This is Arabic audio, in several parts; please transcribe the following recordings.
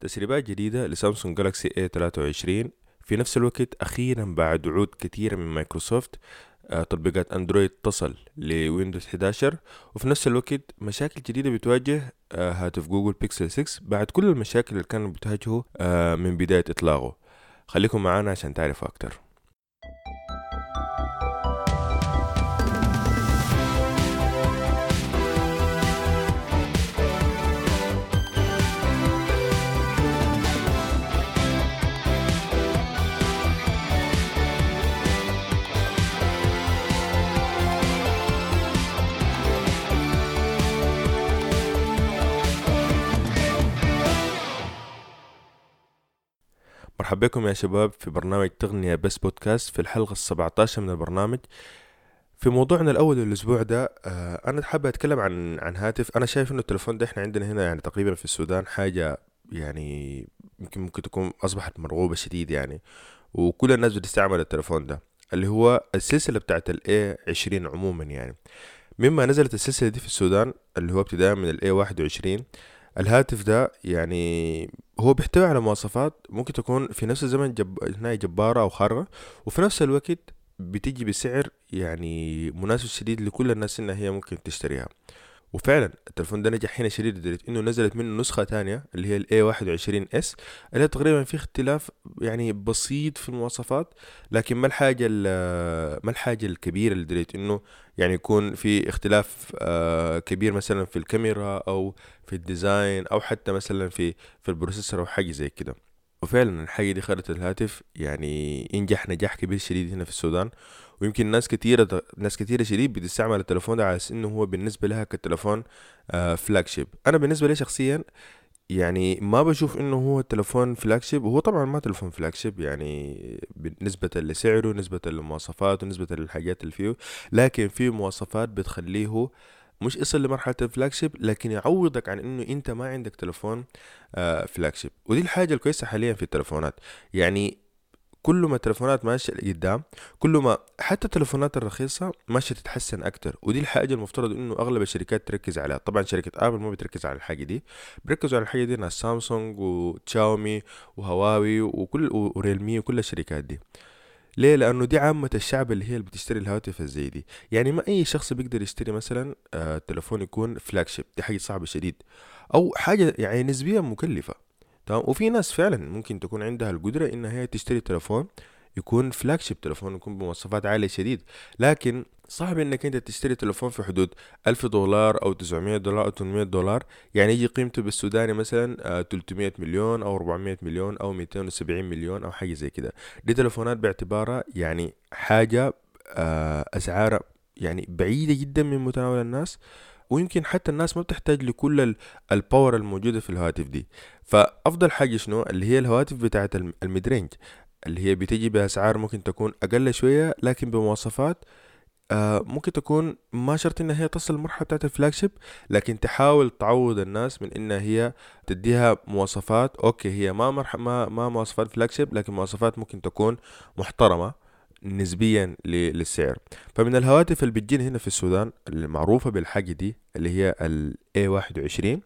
تسريبات جديدة لسامسونج جالاكسي A23 في نفس الوقت أخيرا بعد وعود كثيرة من مايكروسوفت آه، تطبيقات أندرويد تصل لويندوز 11 وفي نفس الوقت مشاكل جديدة بتواجه آه، هاتف جوجل بيكسل 6 بعد كل المشاكل اللي كانت بتواجهه آه، من بداية إطلاقه. خليكم معانا عشان تعرفوا أكتر. مرحبا بكم يا شباب في برنامج تغنية بس بودكاست في الحلقة السبعة عشر من البرنامج. في موضوعنا الأول الأسبوع ده آه، أنا حابة أتكلم عن عن هاتف. أنا شايف إنه التلفون ده إحنا عندنا هنا يعني تقريبا في السودان حاجة يعني يمكن ممكن تكون أصبحت مرغوبة شديد يعني وكل الناس بتستعمل التلفون ده اللي هو السلسلة بتاعت ال A20 عموما يعني. مما نزلت السلسلة دي في السودان اللي هو ابتداء من ال A21 الهاتف ده يعني هو بيحتوي على مواصفات ممكن تكون في نفس الزمن جب... جبارة أو خارقة وفي نفس الوقت بتيجي بسعر يعني مناسب شديد لكل الناس إنها هي ممكن تشتريها. وفعلا التلفون ده نجح هنا شديد لدرجة إنه نزلت منه نسخة تانية اللي هي ال A21s اللي تقريبا في اختلاف يعني بسيط في المواصفات لكن ما الحاجة ما الحاجة الكبيرة لدرجة إنه يعني يكون في اختلاف آه، كبير مثلا في الكاميرا أو في ال design أو حتى مثلا في في ال processor أو حاجة زي كده. وفعلا الحاجة دي خلت الهاتف يعني ينجح نجاح كبير شديد هنا في السودان. ويمكن ناس كتيرة ناس كتيرة شديد بتستعمل التلفون ده على انه هو بالنسبة لها كتلفون آه flagship أنا بالنسبة لي شخصيا يعني ما بشوف إنه هو تلفون flagship وهو طبعا ما تلفون flagship يعني نسبة لسعره نسبة للمواصفات ونسبة للحاجات اللي فيه. لكن في مواصفات بتخليه مش يصل لمرحلة ال flagship لكن يعوضك عن إنه أنت ما عندك تلفون آه flagship ودي الحاجة الكويسة حاليا في التلفونات يعني كل ما التلفونات ماشية لقدام كل ما حتى التلفونات الرخيصة ماشية تتحسن أكتر. ودي الحاجة المفترض إنه أغلب الشركات تركز عليها. طبعا شركة آبل ما بتركز على الحاجة دي. بيركزوا على الحاجة دي ناس سامسونج وتشاومي وهواوي وكل وريلمي وكل الشركات دي. ليه؟ لأنه دي عامة الشعب اللي هي اللي بتشتري الهواتف الزي دي. يعني ما أي شخص بيقدر يشتري مثلا آه تلفون يكون flagship دي حاجة صعبة شديد. أو حاجة يعني نسبيا مكلفة. تمام؟ وفي ناس فعلا ممكن تكون عندها القدرة إنها هي تشتري تلفون يكون flagship تلفون يكون بمواصفات عالية شديد. لكن صعب إنك أنت تشتري تلفون في حدود ألف دولار أو تسعمية دولار أو تمنمية دولار. يعني يجي قيمته بالسوداني مثلا تلتمية مليون أو ربعمية مليون أو ميتين وسبعين مليون أو حاجة زي كده. دي تلفونات باعتبارها يعني حاجة آه، اسعارها يعني بعيدة جدا من متناول الناس. ويمكن حتى الناس ما بتحتاج لكل ال power الموجودة في الهواتف دي. فأفضل حاجة شنو؟ اللي هي الهواتف بتاعت ال mid-range اللي هي بتجي بأسعار ممكن تكون أقل شوية لكن بمواصفات آه ممكن تكون ما شرط إنها هي تصل للمرحلة بتاعت ال flagship لكن تحاول تعوض الناس من إنها هي تديها مواصفات. okay هي ما مرح ما ما مواصفات flagship لكن مواصفات ممكن تكون محترمة. نسبيا للسعر. فمن الهواتف اللي بتجينا هنا في السودان المعروفة بالحاجة دي اللي هي ال A21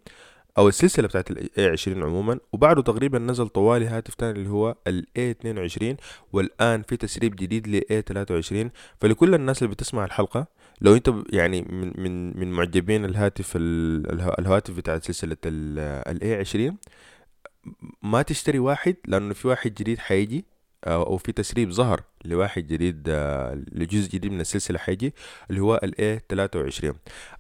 أو السلسلة بتاعت ال A20 عموما وبعده تقريبا نزل طوالي هاتف تاني اللي هو ال A22 والآن في تسريب جديد ل A23 فلكل الناس اللي بتسمع الحلقة لو أنت يعني من من من معجبين الهاتف الهواتف بتاعت سلسلة ال A20 ما تشتري واحد لأنه في واحد جديد حيجي. أو في تسريب ظهر لواحد جديد آه، لجزء جديد من السلسلة حيجي اللي هو ال A23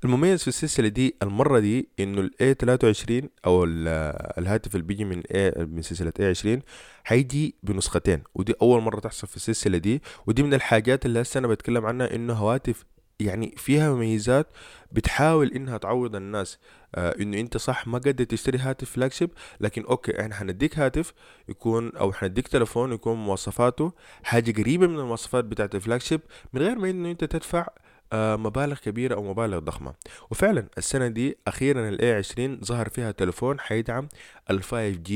المميز في السلسلة دي المرة دي إنه ال A23 أو الهاتف اللي بيجي من A من سلسلة A20 حيجي بنسختين ودي أول مرة تحصل في السلسلة دي ودي من الحاجات اللي هسه أنا بتكلم عنها إنه هواتف يعني فيها مميزات بتحاول إنها تعوض الناس آه إنه أنت صح ما قدر تشتري هاتف flagship لكن okay إحنا حنديك هاتف يكون أو حنديك تلفون يكون مواصفاته حاجة قريبة من المواصفات بتاعت ال flagship من غير ما إنه أنت تدفع آه مبالغ كبيرة أو مبالغ ضخمة. وفعلا السنة دي أخيرا ال A20 ظهر فيها تلفون حيدعم ال 5G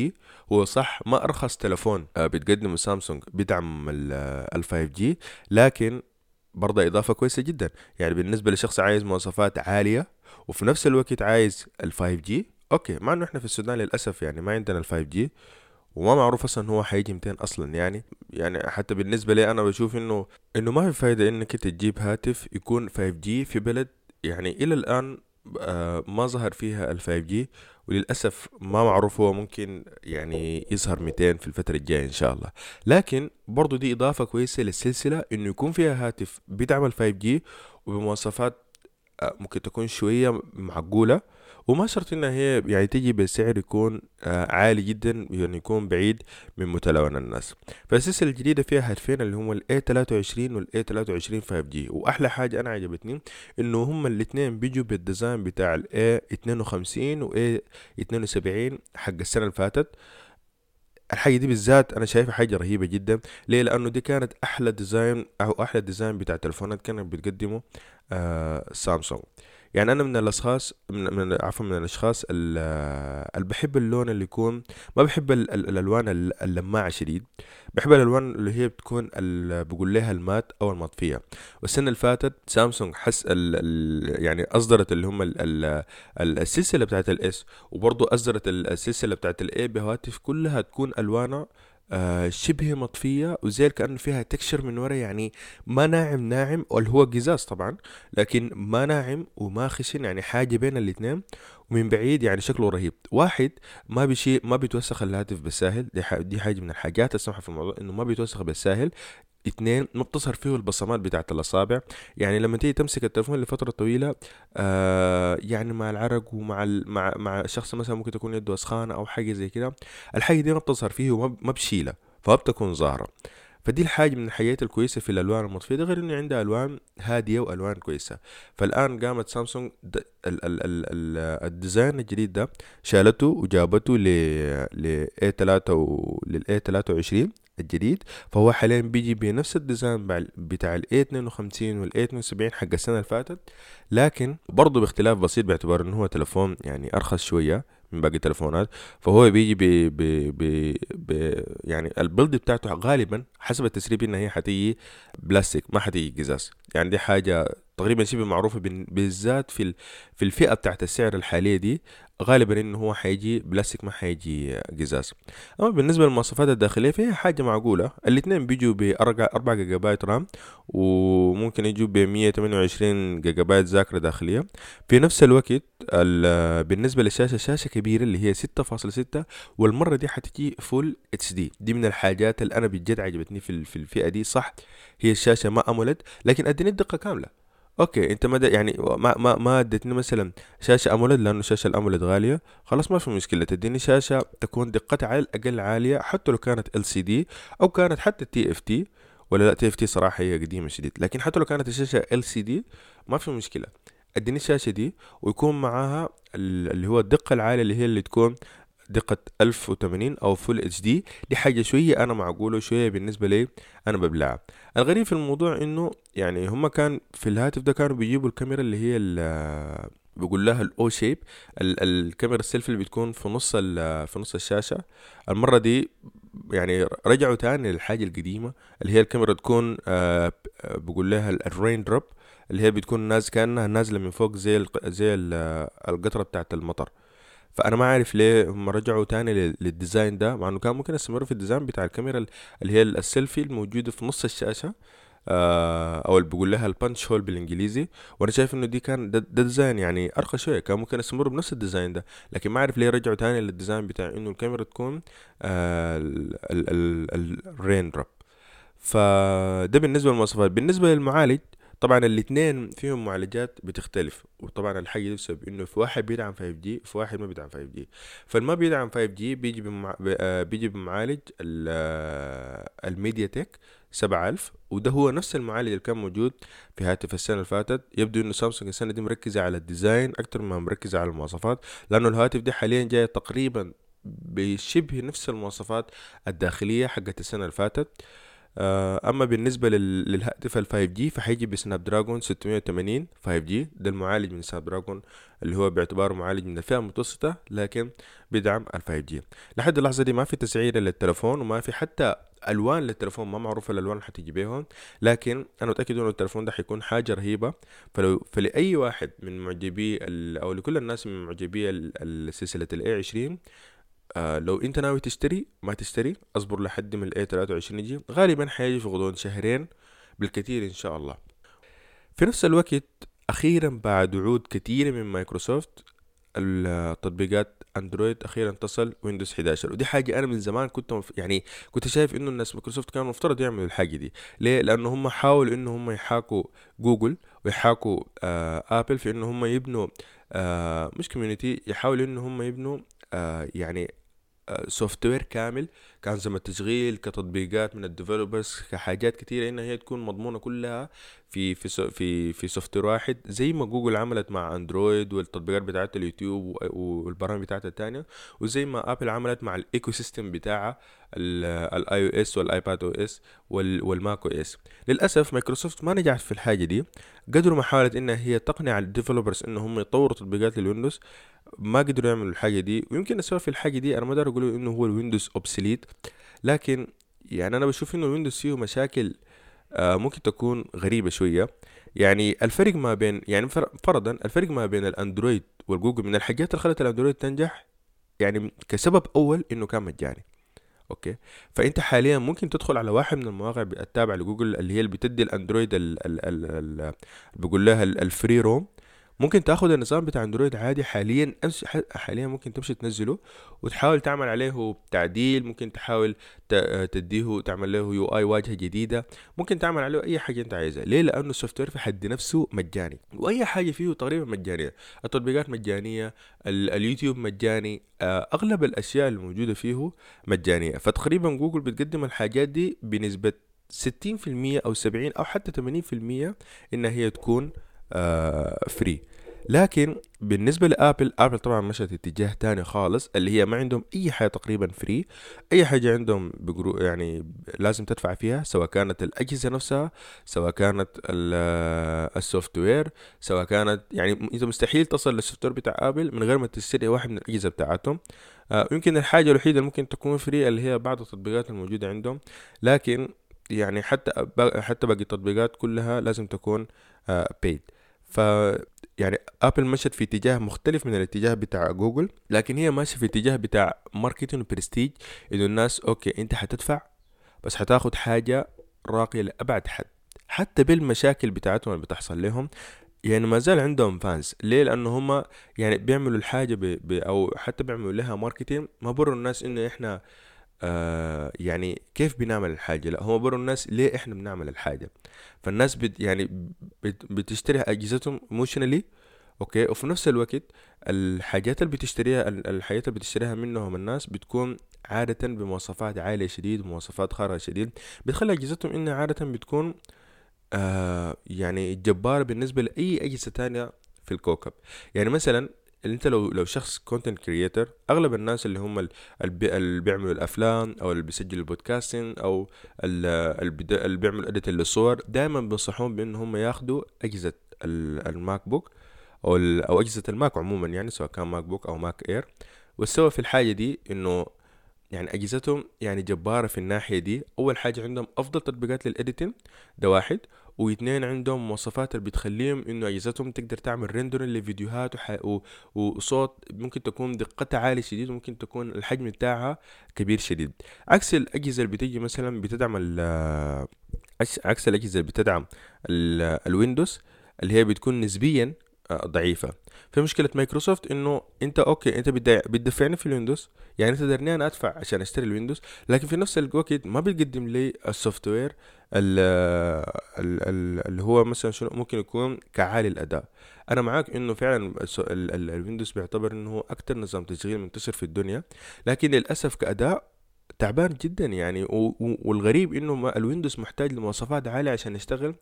هو صح ما أرخص تلفون آه بتقدمه سامسونج بيدعم ال 5G لكن برضه إضافة كويسة جدا. يعني بالنسبة لشخص عايز مواصفات عالية وفي نفس الوقت عايز ال 5G okay مع إنه إحنا في السودان للأسف يعني ما عندنا ال 5G وما معروف أصلا هو حيجي 200 أصلا يعني. يعني حتى بالنسبة لي أنا بشوف إنه إنه ما في فايدة إنك تجيب هاتف يكون 5G في بلد يعني إلى الآن آه، ما ظهر فيها ال 5G وللأسف ما معروف هو ممكن يعني يظهر 200 في الفترة الجاية إن شاء الله. لكن برضو دي إضافة كويسة للسلسلة إنه يكون فيها هاتف بيدعم ال 5G وبمواصفات آه، ممكن تكون شوية معقولة وما شرط إنها هي يعني تيجي بسعر يكون آه، عالي جدا يعني يكون بعيد من متلون الناس. فالسلسلة الجديدة فيها هاتفين اللي هم ال A23 وال A23 5G وأحلى حاجة أنا عجبتني إنه هم الاثنين بيجوا بالديزاين بتاع ال A52 و A72 حق السنة اللي فاتت. الحاجة دي بالذات أنا شايفها حاجة رهيبة جدا. ليه؟ لأنه دي كانت أحلى design أو أحلى design بتاع تلفونات كانت بتقدمه آه سامسونج. يعني أنا من الأشخاص من, من عفوا من الأشخاص اللي بحب اللون اللي يكون ما بحب ال ال الألوان اللماعة شديد. بحب الألوان اللي هي بتكون بقول لها ال matte أو المطفية. والسنة اللي فاتت سامسونج حس ال ال يعني أصدرت اللي هم ال السلسلة بتاعت ال S وبرضه أصدرت السلسلة بتاعت ال A بهواتف كلها تكون ألوانها آه شبه مطفية وزي كأنه فيها تكشر من ورا يعني ما ناعم ناعم واللي هو قزاز طبعا لكن ما ناعم وما خشن يعني حاجة بين الاتنين ومن بعيد يعني شكله رهيب. واحد ما بشي ما بيتوسخ الهاتف بالساهل دي, دي حاجة من الحاجات السمحة في الموضوع إنه ما بيتوسخ بالساهل اتنين ما بتظهر فيه البصمات بتاعت الأصابع. يعني لما تيجي تمسك التليفون لفترة طويلة آه يعني مع العرق ومع مع مع شخص مثلا ممكن تكون يده اسخانه أو حاجة زي كده الحاجة دي ما بتظهر فيه وما بشيلها فبتكون ظاهرة. فدي الحاجة من الحاجات الكويسة في الألوان المطفية غير إنه عندها ألوان هادية وألوان كويسة. فالآن قامت سامسونج ال ال ال ال ال design الجديد ده شالته وجابته ل ل A3 و لل A23 الجديد فهو حاليا بيجي بنفس ال design بتاع ال A52 وال A72 حق السنة اللي فاتت لكن برضه باختلاف بسيط باعتبار انه هو تلفون يعني أرخص شوية من باقي التلفونات فهو بيجي ب ب ب ب يعني ال build بتاعته غالبا حسب التسريب انها هي حتيجي بلاستيك ما حتيجي قزاز. يعني دي حاجة تقريبا شبه معروفة بالذات في في الفئة بتاعت السعر الحالية دي غالبا انه هو حيجي بلاستيك ما حيجي قزاز. أما بالنسبة للمواصفات الداخلية فهي حاجة معقولة. الاثنين بيجوا ب 4 جيجا بايت RAM وممكن يجوا ب 128 جيجا بايت ذاكرة داخلية. في نفس الوقت بالنسبة للشاشة شاشة كبيرة اللي هي 6.6 والمرة دي حتجي full HD دي من الحاجات اللي أنا بجد عجبتني في في الفئة دي. صح هي الشاشة ما AMOLED لكن اديني الدقة كاملة. okay أنت ما يعني ما ما ما اديتني مثلا شاشة AMOLED لأنه شاشة ال AMOLED غالية. خلاص ما في مشكلة. تديني شاشة تكون دقتها على الأقل عالية حتى لو كانت LCD أو كانت حتى TFT ولا لا TFT صراحة هي قديمة شديد. لكن حتى لو كانت الشاشة LCD ما في مشكلة. اديني الشاشة دي ويكون معاها اللي هو الدقة العالية اللي هي اللي تكون دقة 1080 أو full HD دي حاجة شوية أنا معقولة شوية بالنسبة لي أنا ببلعها. الغريب في الموضوع إنه يعني هما كان في الهاتف ده كانوا بيجيبوا الكاميرا اللي هي بيقول لها ال O shape الكاميرا السيلفي اللي بتكون في نص في نص الشاشة. المرة دي يعني رجعوا تاني للحاجة القديمة اللي هي الكاميرا تكون آه بقول لها ال rain drop اللي هي بتكون ناز كأنها نازلة من فوق زي زي القطرة بتاعت المطر. فأنا ما عارف ليه هم رجعوا تاني لل design ده مع إنه كان ممكن يستمروا في ال design بتاع الكاميرا اللي هي السيلفي الموجودة في نص الشاشة آه أو اللي بيقول لها ال punch hole بالإنجليزي. وأنا شايف إنه دي كان ده, ده design يعني ارقى شوية كان ممكن يستمروا بنفس ال design ده. لكن ما أعرف ليه رجعوا تاني لل design بتاع إنه الكاميرا تكون آه ال rain drop. فده بالنسبة للمواصفات. بالنسبة للمعالج طبعا الاثنين فيهم معالجات بتختلف وطبعا الحاجة دي بسبب إنه في واحد بيدعم 5 G في واحد ما بيدعم 5 G فالما بيدعم 5 G بيجي بمع... آه، بيجي بمعالج آه، ال MediaTek 7000 وده هو نفس المعالج اللي كان موجود في هاتف السنة اللي فاتت. يبدو إنه سامسونج السنة دي مركزة على ال design أكتر ما مركزة على المواصفات لأنه الهاتف دي حاليا جاية تقريبا بشبه نفس المواصفات الداخلية حقت السنة اللي فاتت. آه، أما بالنسبة للهاتف ال 5 G فحيجي ب Snapdragon 680 5 G ده المعالج من Snapdragon اللي هو باعتباره معالج من الفئة المتوسطة لكن بدعم ال 5 G لحد اللحظة دي ما في تسعيره للتلفون وما في حتى ألوان للتلفون ما معروف الألوان اللي حتيجي بيهم. لكن أنا متأكد إنه التلفون ده حيكون حاجة رهيبة. فلو فلأي واحد من معجبي أو لكل الناس من معجبي السلسلة ال A 20 آه لو انت ناوي تشتري ما تشتري. اصبر لحد من ال A 23 يجي. غالبا حيجي في غضون شهرين بالكثير إن شاء الله. في نفس الوقت أخيرا بعد وعود كثيرة من مايكروسوفت التطبيقات أندرويد أخيرا تصل ويندوز 11 ودي حاجة أنا من زمان كنت مف... يعني كنت شايف إنه الناس مايكروسوفت كانوا مفترض يعملوا الحاجة دي. ليه؟ لأنه هم حاولوا إنه هم يحاكوا جوجل ويحاكوا آه آبل في إنه هم يبنوا آه مش community يحاولوا إنه هم يبنوا آه يعني software كامل كأنظمة تشغيل كتطبيقات من ال developers كحاجات كتيرة إنها هي تكون مضمونة كلها في في في في software واحد زي ما جوجل عملت مع اندرويد والتطبيقات بتاعت اليوتيوب والبرامج بتاعتها التانية وزي ما ابل عملت مع ال ecosystem بتاعها ال iOS وال iPadOS وال macOS للأسف مايكروسوفت ما نجحت في الحاجة دي قدروا ما حاولت إنها هي تقنع ال developers إنهم يطوروا تطبيقات للويندوز ما قدروا يعملوا الحاجة دي. ويمكن السبب في الحاجة دي أنا ما أقدر أقول إنه هو الويندوز obsolete لكن يعني أنا بشوف إنه الويندوز فيه مشاكل آه ممكن تكون غريبة شوية. يعني الفرق ما بين يعني فرضا الفرق ما بين الأندرويد والجوجل من الحاجات اللي خلت الأندرويد تنجح يعني كسبب أول إنه كان مجاني. okay؟ فأنت حاليا ممكن تدخل على واحد من المواقع التابعة لجوجل اللي هي اللي بتدي الأندرويد ال ال ال بيقول لها ال free ROM ممكن تاخد النظام بتاع اندرويد عادي حاليا حاليا ممكن تمشي تنزله وتحاول تعمل عليه تعديل ممكن تحاول تديه تعمل له UI واجهة جديدة ممكن تعمل عليه أي حاجة أنت عايزها. ليه؟ لأنه ال software في حد نفسه مجاني. وأي حاجة فيه تقريبا مجانية. التطبيقات مجانية اليوتيوب مجاني آه، أغلب الأشياء الموجودة فيه مجانية. فتقريبا جوجل بتقدم الحاجات دي بنسبة 60% أو 70 أو حتى 80% انها هي تكون free آه، لكن بالنسبة لآبل آبل طبعا مشت اتجاه تاني خالص اللي هي ما عندهم أي حاجة تقريبا free أي حاجة عندهم بقروش يعني لازم تدفع فيها سواء كانت الأجهزة نفسها سواء كانت ال software سواء كانت يعني أنت مستحيل تصل لل software بتاع آبل من غير ما تشتري واحد من الأجهزة بتاعتهم. آه يمكن الحاجة الوحيدة اللي ممكن تكون free اللي هي بعض التطبيقات الموجودة عندهم. لكن يعني حتى حتى باقي التطبيقات كلها لازم تكون paid آه ف يعني ابل مشت في اتجاه مختلف من الاتجاه بتاع جوجل لكن هي ماشية في اتجاه بتاع marketing و prestige إنه الناس okay أنت حتدفع بس حتاخد حاجة راقية لأبعد حد. حتى بالمشاكل بتاعتهم اللي بتحصل لهم يعني ما زال عندهم fans ليه؟ لأنه هم يعني بيعملوا الحاجة ب... ب... أو حتى بيعملوا لها marketing ما بروا الناس إنه إحنا آه يعني كيف بنعمل الحاجة؟ لا هم بروا الناس ليه إحنا بنعمل الحاجة؟ فالناس بت يعني بت بتشتري أجهزتهم emotionally okay وفي نفس الوقت الحاجات اللي بتشتريها الحاجات اللي بتشتريها منهم الناس بتكون عادة بمواصفات عالية شديد ومواصفات خارقة شديد بتخلي أجهزتهم إنها عادة بتكون آه يعني جبارة بالنسبة لأي أجهزة تانية في الكوكب. يعني مثلا أنت لو لو شخص content creator أغلب الناس اللي هم اللي بيعملوا الأفلام أو اللي بيسجلوا ال podcasting أو اللي بيعملوا edit للصور دائما بينصحوهم بأن هم ياخدوا أجهزة الماك بوك أو أو أجهزة الماك عموما يعني سواء كان ماك بوك أو ماك اير والسبب في الحاجة دي إنه يعني أجهزتهم يعني جبارة في الناحية دي. أول حاجة عندهم أفضل تطبيقات لل editing ده واحد. واثنين عندهم مواصفات اللي بتخليهم إنه أجهزتهم تقدر تعمل rendering لفيديوهات وح... و... وصوت ممكن تكون دقتها عالية شديد وممكن تكون الحجم بتاعها كبير شديد. عكس الأجهزة اللي بتيجي مثلا بتدعم ال... عكس الأجهزة اللي بتدعم ال... الويندوز اللي هي بتكون نسبيا آه، ضعيفة. في مشكلة مايكروسوفت إنه أنت okay أنت بتدفعني في الويندوز يعني انت دايرني أنا أدفع عشان أشتري الويندوز لكن في نفس الوقت ما بتقدم لي ال software اللي هو مثلا شنو ممكن يكون كعالي الأداء. أنا معاك إنه فعلا الويندوز بيعتبر إنه هو أكتر نظام تشغيل منتشر في الدنيا لكن للأسف كأداء تعبان جدا يعني والغريب إنه الويندوز محتاج لمواصفات عالية عشان يشتغل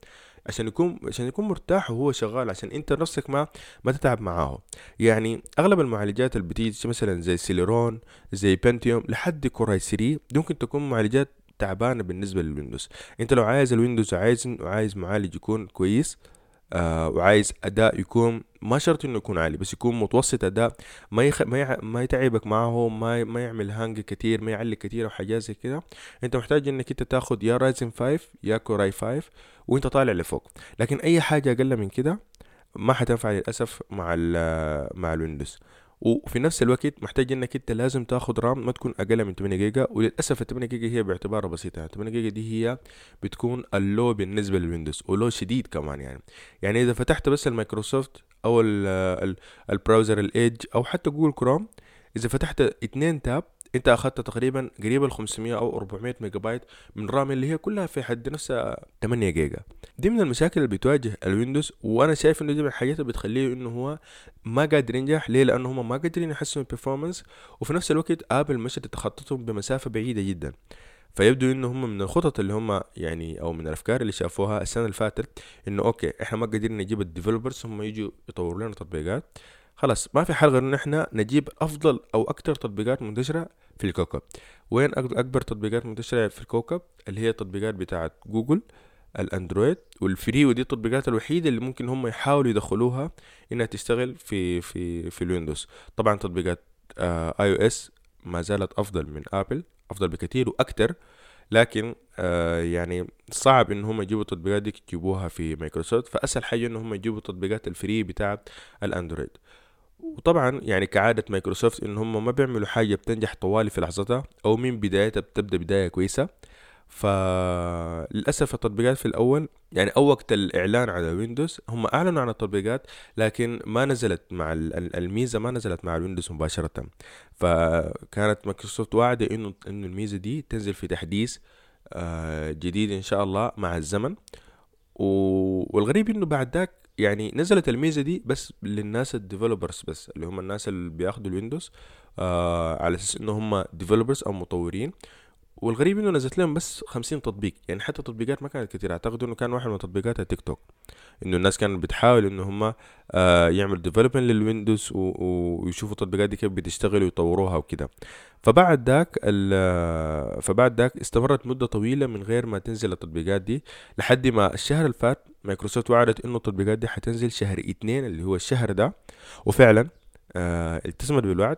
عشان يكون عشان يكون مرتاح وهو شغال عشان أنت نفسك ما ما تتعب معاه. يعني أغلب المعالجات اللي بتيجي مثلا زي سيليرون زي بنتيوم لحد كوراي 3 ممكن تكون معالجات تعبانة بالنسبة للويندوز. أنت لو عايز الويندوز عايز وعايز معالج يكون كويس آه وعايز أداء يكون ما شرط إنه يكون عالي بس يكون متوسط أداء ما يخ... ما, يع... ما يتعبك معه ما ما يعمل hang كتير ما يعلق كتير أو حاجات زي كده. أنت محتاج إنك أنت تاخد يا رايزن 5 يا كوراي 5 وأنت طالع لفوق. لكن أي حاجة أقل من كده ما حتنفع للأسف مع ال مع الويندوز. وفي نفس الوقت محتاج إنك أنت لازم تاخد RAM ما تكون أقل من 8 جيجا وللأسف ال 8 جيجا هي باعتبارها بسيطة. يعني 8 جيجا دي هي بتكون ال low بالنسبة للويندوز و low شديد كمان يعني. يعني إذا فتحت بس المايكروسوفت أو ال browser الإيدج أو حتى جوجل كروم إذا فتحت اتنين tab انت اخذت تقريبا قريب ال 500 أو 400 ميجا بايت من RAM اللي هي كلها في حد نفسها 8 جيجا. دي من المشاكل اللي بتواجه الويندوز وأنا شايف انه دي من الحاجات اللي بتخليه انه هو ما قادر ينجح. ليه؟ لأنه هم ما قادرين يحسنوا ال performance وفي نفس الوقت ابل مشت تخطتهم بمسافة بعيدة جدا. فيبدو إنه هم من الخطط اللي هم يعني أو من الأفكار اللي شافوها السنة اللي فاتت إنه okay إحنا ما قادرين نجيب ال developers هم يجوا يطوروا لنا تطبيقات. خلاص ما في حل غير إن إحنا نجيب أفضل أو أكتر تطبيقات منتشرة في الكوكب. وين أكبر تطبيقات منتشرة في الكوكب؟ اللي هي التطبيقات بتاعت جوجل الأندرويد وال free ودي التطبيقات الوحيدة اللي ممكن هم يحاولوا يدخلوها إنها تشتغل في في في الويندوز. طبعا تطبيقات آي أو إس ما زالت أفضل من آبل أفضل بكثير وأكثر لكن آه يعني صعب إن هم يجيبوا التطبيقات دي يجيبوها في مايكروسوفت. فأسهل حاجة إن هم يجيبوا التطبيقات ال free بتاعت الأندرويد. وطبعا يعني كعادة مايكروسوفت إن هم ما بيعملوا حاجة بتنجح طوالي في لحظتها أو من بدايتها بتبدأ بداية كويسة. فللأسف التطبيقات في الأول يعني أو وقت الإعلان على ويندوز هم أعلنوا عن التطبيقات لكن ما نزلت مع الميزة ما نزلت مع الويندوز مباشرة. فكانت مايكروسوفت واعدة إنه إنه الميزة دي تنزل في تحديث آه، جديد إن شاء الله مع الزمن. والغريب إنه بعد ذاك يعني نزلت الميزة دي بس للناس ال developers بس اللي هم الناس اللي بياخدوا الويندوز آه على أساس انه هم developers أو مطورين. والغريب إنه نزلت لهم بس خمسين تطبيق يعني حتى تطبيقات ما كانت كتير. أعتقد إنه كان واحد من تطبيقات التيك توك إنه الناس كانت بتحاول إنه هم آه يعملوا development للويندوز ويشوفوا التطبيقات دي كيف بتشتغل ويطوروها وكده. فبعد ذاك فبعد ذاك استمرت مدة طويلة من غير ما تنزل التطبيقات دي لحد ما الشهر اللي فات مايكروسوفت وعدت إنه التطبيقات دي حتنزل شهر اتنين اللي هو الشهر ده. وفعلا آه التزمت بالوعد.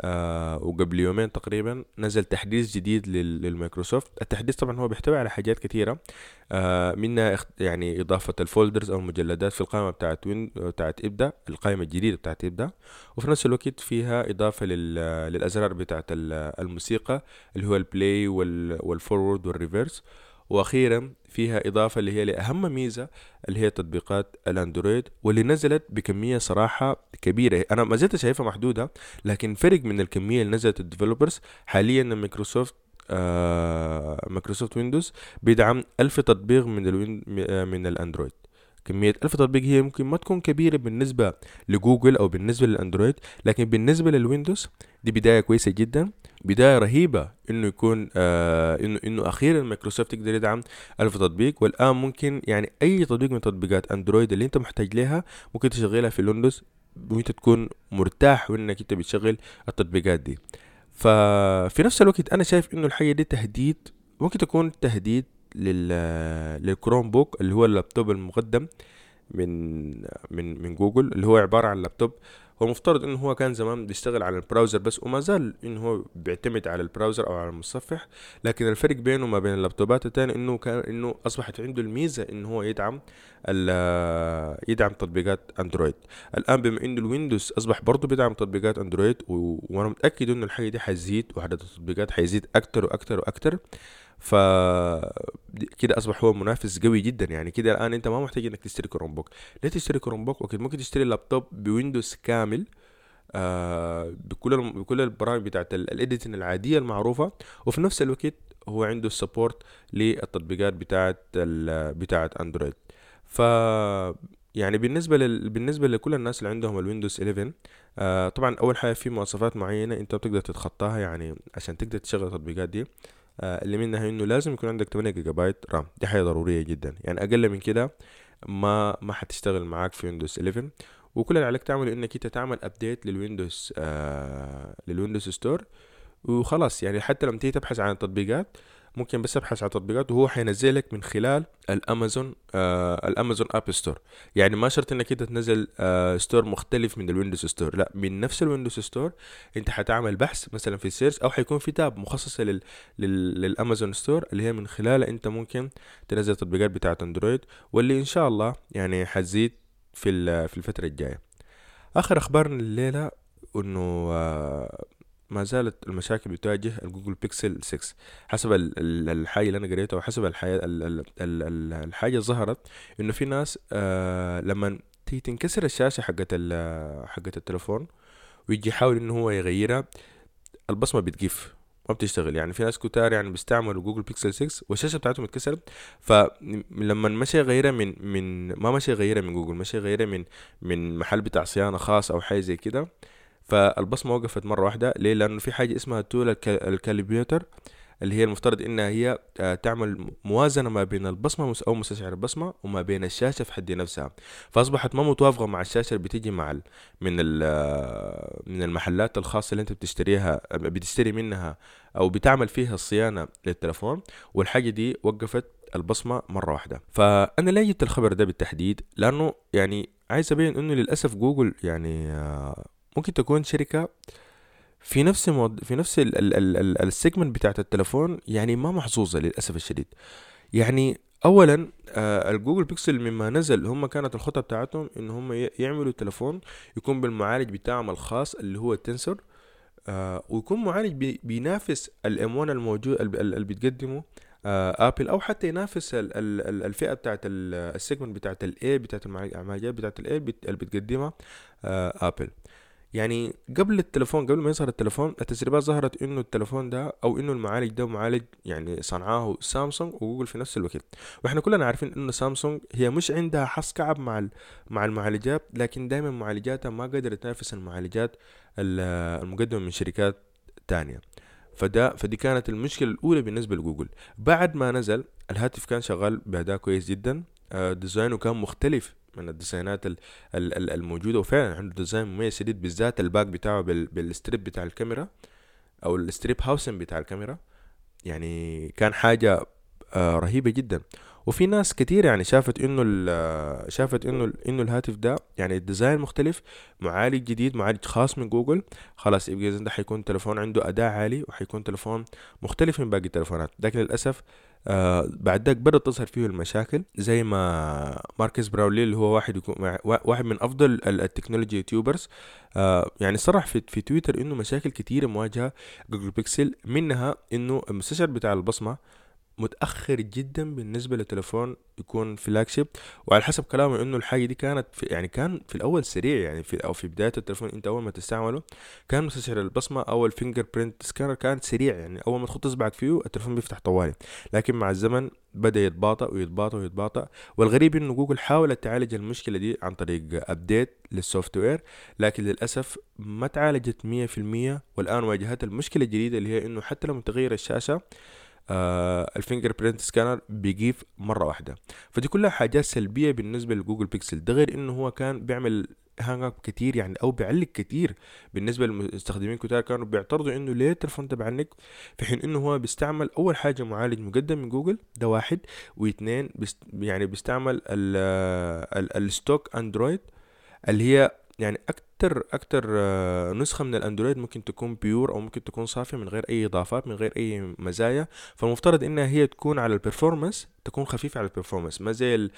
آه وقبل يومين تقريبا نزل تحديث جديد للمايكروسوفت. التحديث طبعا هو بيحتوي على حاجات كثيرة آه منها يعني إضافة ال folders أو المجلدات في القائمة بتاعت وين بتاعت ابدا القائمة الجديدة بتاعت ابدا وفي نفس الوقت فيها إضافة للأزرار بتاعت الموسيقى اللي هو ال play وال forward وال reverse وأخيرا فيها إضافة اللي هي لأهم ميزة اللي هي تطبيقات الأندرويد واللي نزلت بكمية صراحة كبيرة. أنا ما زلت شايفها محدودة لكن فرق من الكمية اللي نزلت لل developers حاليا مايكروسوفت آه مايكروسوفت ويندوز بيدعم ألف تطبيق من ال من الأندرويد. كمية ألف تطبيق هي ممكن ما تكون كبيرة بالنسبة لجوجل أو بالنسبة للأندرويد لكن بالنسبة للويندوز دي بداية كويسة جدا بداية رهيبة إنه يكون آه إنه إنه أخيرا مايكروسوفت يقدر يدعم ألف تطبيق والآن ممكن يعني أي تطبيق من تطبيقات أندرويد اللي أنت محتاج لها ممكن تشغلها في الويندوز وأنت تكون مرتاح وإنك أنت بتشغل التطبيقات دي. ففي نفس الوقت أنا شايف إنه الحاجة دي تهديد ممكن تكون تهديد لل لل Chromebook اللي هو اللابتوب المقدم من من من جوجل اللي هو عبارة عن لابتوب هو المفترض انه هو كان زمان بيشتغل على ال browser بس وما زال انه هو بيعتمد على ال browser أو على المتصفح لكن الفرق بينه وما بين اللابتوبات التانية إنه كان إنه أصبحت عنده الميزة انه هو يدعم يدعم تطبيقات أندرويد. الآن بما إنه الويندوز أصبح برضه بيدعم تطبيقات أندرويد وأنا متأكد انه الحاجة دي حتزيد وعدد التطبيقات حيزيد أكتر وأكتر وأكتر. ف كده أصبح هو منافس قوي جدا يعني. كده الآن أنت ما محتاج إنك تشتري Chromebook ليه تشتري Chromebook okay ممكن تشتري لابتوب بويندوز كامل. آه بكل بكل البرامج بتاعت ال editing العادية المعروفة. وفي نفس الوقت هو عنده ال support للتطبيقات بتاعت بتاعت اندرويد ف يعني بالنسبة لل... بالنسبة لكل الناس اللي عندهم الويندوز 11 آه طبعا أول حاجة في مواصفات معينة أنت بتقدر تتخطاها يعني عشان تقدر تشغل التطبيقات دي آه اللي منها إنه لازم يكون عندك 8 جيجا بايت RAM. دي حاجة ضرورية جدا. يعني أقل من كده ما ما حتشتغل معاك في ويندوز 11 وكل اللي عليك تعمله إنك أنت تعمل update للويندوز آه لل Windows Store. وخلاص يعني حتى لما تيجي تبحث عن التطبيقات ممكن بس أبحث على تطبيقات وهو حينزلك من خلال الأمازون آه ال Amazon Appstore يعني ما شرط إنك أنت تنزل آه store مختلف من ال Windows Store. لا من نفس ال Windows Store أنت حتعمل بحث مثلا في ال search أو حيكون في tab مخصصة لل... لل... لل Amazon Store اللي هي من خلالها أنت ممكن تنزل التطبيقات بتاعت أندرويد واللي إن شاء الله يعني حتزيد في في الفترة الجاية. آخر اخبارنا الليلة إنه آه ما زالت المشاكل بتواجه ال Google Pixel 6 حسب الحاجة اللي أنا قريتها وحسب الحاجة الحاجة ظهرت إنه في ناس آه لما تنكسر الشاشة حقت حقت التليفون ويجي يحاول إنه هو يغيرها البصمة بتقف. ما بتشتغل. يعني في ناس كتار يعني بيستعملوا Google Pixel 6 والشاشة بتاعتهم اتكسرت. فلما مشى يغيرها من من ما مشى يغيرها من جوجل مشى يغيرها من من محل بتاع صيانة خاص أو حاجة زي كده فالبصمة وقفت مرة واحدة. ليه؟ لأنه في حاجة اسمها تول الكاليبيوتر. اللي هي المفترض إنها هي آه، تعمل موازنة ما بين البصمة أو مستشعر البصمة وما بين الشاشة في حد نفسها. فأصبحت ما متوافقة مع الشاشة اللي بتيجي مع من آه، من المحلات الخاصة اللي أنت بتشتريها بتشتري منها أو بتعمل فيها الصيانه للتلفون والحاجة دي وقفت البصمة مرة واحدة. فأنا ليه جبت الخبر ده بالتحديد لأنه يعني عايز أبين إنه للأسف جوجل يعني آه، ممكن تكون شركة في نفس الموض... في نفس ال... ال... ال... ال... ال segment بتاعت التلفون يعني ما محظوظة للأسف الشديد. يعني أولا آه ال Google Pixel مما نزل هم كانت الخطة بتاعتهم إن هم يعملوا تلفون يكون بالمعالج بتاعهم الخاص اللي هو ال Tensor آه ويكون معالج بي... بينافس ال M1 الموجود اللي بتقدمه آه ابل أو حتى ينافس ال ال الفئة بتاعت ال segment بتاعت ال A بتاعت المعالجات بتاعت ال A اللي بتقدمها آه ابل يعني قبل التلفون قبل ما يظهر التلفون التسريبات ظهرت إنه التلفون ده أو إنه المعالج ده معالج يعني صنعاه سامسونج وجوجل في نفس الوقت. وإحنا كلنا عارفين إنه سامسونج هي مش عندها حسكعب مع مع المعالجات لكن دائما معالجاتها ما قدرت تنافس المعالجات المقدمة من شركات تانية. فده فدي كانت المشكلة الأولى بالنسبة لجوجل. بعد ما نزل الهاتف كان شغال بأداء كويس جدا آه، design ه كان مختلف من ال design ات الموجودة. وفعلا عنده design مميز شديد بالذات ال back بتاعه بال strip بتاع الكاميرا أو ال strip housing بتاع الكاميرا. يعني كان حاجة آه، رهيبة جدا. وفي ناس كتير يعني شافت إنه شافت إنه إنه الهاتف ده يعني ال design مختلف معالج جديد معالج خاص من جوجل. خلاص يبقى ده حيكون تلفون عنده اداء عالي وحيكون تلفون مختلف من باقي التلفونات لكن للأسف آه بعد ذاك بدأت تظهر فيه المشاكل زي ما Marques Brownlee اللي هو واحد يكون واحد من أفضل ال technology YouTubers آه يعني صرح في, في تويتر إنه مشاكل كتيرة مواجهة Google Pixel منها إنه المستشعر بتاع البصمة متأخر جدا بالنسبة لتليفون يكون flagship وعلى حسب كلامه إنه الحاجة دي كانت في يعني كان في الأول سريع يعني في أو في بداية التليفون أنت أول ما تستعمله كان مستشعر البصمة أو ال fingerprint scanner كان سريع يعني أول ما تحط اصبعك فيه التليفون بيفتح طوالي. لكن مع الزمن بدأ يتباطأ ويتباطأ ويتباطأ والغريب إنه جوجل حاولت تعالج المشكلة دي عن طريق update لل software لكن للأسف ما تعالجت 100% والآن واجهت المشكلة الجديدة اللي هي إنه حتى لما تغير الشاشة ال fingerprint scanner بيقيف مرة واحدة. فدي كلها حاجات سلبية بالنسبة ل Google Pixel. ده غير إنه هو كان بيعمل hang up كتير يعني أو بيعلق كتير بالنسبة للمستخدمين كتار كانوا بيعترضوا إنه ليه التليفون بيعلق في حين إنه هو بيستعمل أول حاجة معالج مقدم من جوجل ده واحد. واثنين بيست يعني بيستعمل ال stock Android اللي هي يعني أكتر أكتر آه، نسخة من الأندرويد ممكن تكون pure أو ممكن تكون صافية من غير أي إضافات من غير أي مزايا. فالمفترض إنها هي تكون على ال performance تكون خفيفة على ال performance ما زي ال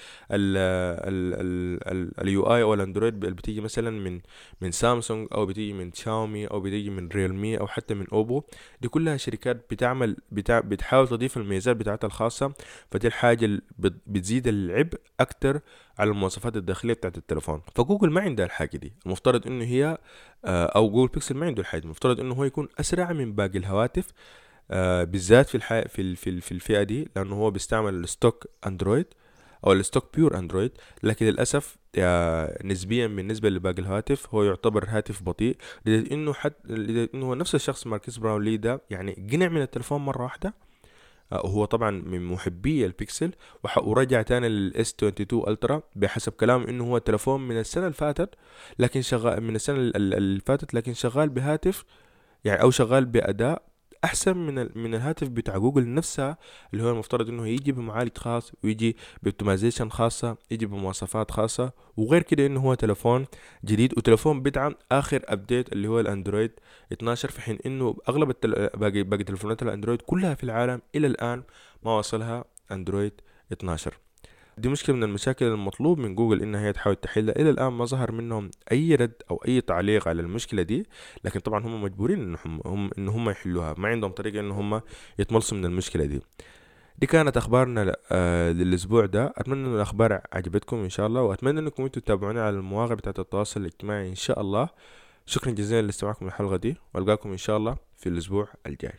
ال UI أو الأندرويد اللي بتيجي مثلا من من سامسونج أو بتيجي من شاومي أو بتيجي من ريلمي أو حتى من أوبو. دي كلها شركات بتعمل بتع... بتحاول تضيف الميزات بتاعتها الخاصة. فدي الحاجة بتزيد العبء أكتر على المواصفات الداخلية بتاعت التليفون. فجوجل ما عندها الحاجة دي. المفترض إنه هي آه، أو جوجل بيكسل ما عنده الحاجة المفترض إنه هو يكون أسرع من باقي الهواتف آه بالذات في الح... في في في الفئة دي لأنه هو بيستعمل ال stock Android أو ال stock pure Android لكن للأسف آه نسبيا بالنسبة لباقي الهواتف هو يعتبر هاتف بطيء. لدرجة إنه حد إنه هو نفس الشخص ماركيز براونلي ده يعني قنع من التلفون مرة واحدة وهو طبعا من محبي البيكسل ورجع تاني لل S 22 Ultra بحسب كلامه إنه هو تلفون من السنة اللي فاتت لكن شغال من السنة اللي فاتت لكن شغال بهاتف يعني أو شغال بأداء أحسن من من الهاتف بتاع جوجل نفسها اللي هو المفترض إنه يجي بمعالج خاص ويجي ب optimization خاصة يجي بمواصفات خاصة وغير كده إنه هو تلفون جديد وتلفون بدعم آخر update اللي هو الأندرويد. 12 في حين إنه أغلب التل... باقي باقي تلفونات الأندرويد كلها في العالم إلى الآن ما وصلها أندرويد 12 دي مشكلة من المشاكل المطلوب من جوجل إنها هي تحاول تحلها إلى الآن ما ظهر منهم أي رد أو أي تعليق على المشكلة دي لكن طبعا هم مجبورين انهم هم إن هم يحلوها. ما عندهم طريقة إن هم يتملصوا من المشكلة دي. دي كانت أخبارنا آه للأسبوع ده. أتمنى إن الأخبار عجبتكم إن شاء الله وأتمنى إنكم أنتوا تتابعوني على المواقع بتاعت التواصل الاجتماعي إن شاء الله. شكرا جزيلا لاستماعكم للحلقة دي وألقاكم إن شاء الله في الأسبوع الجاي.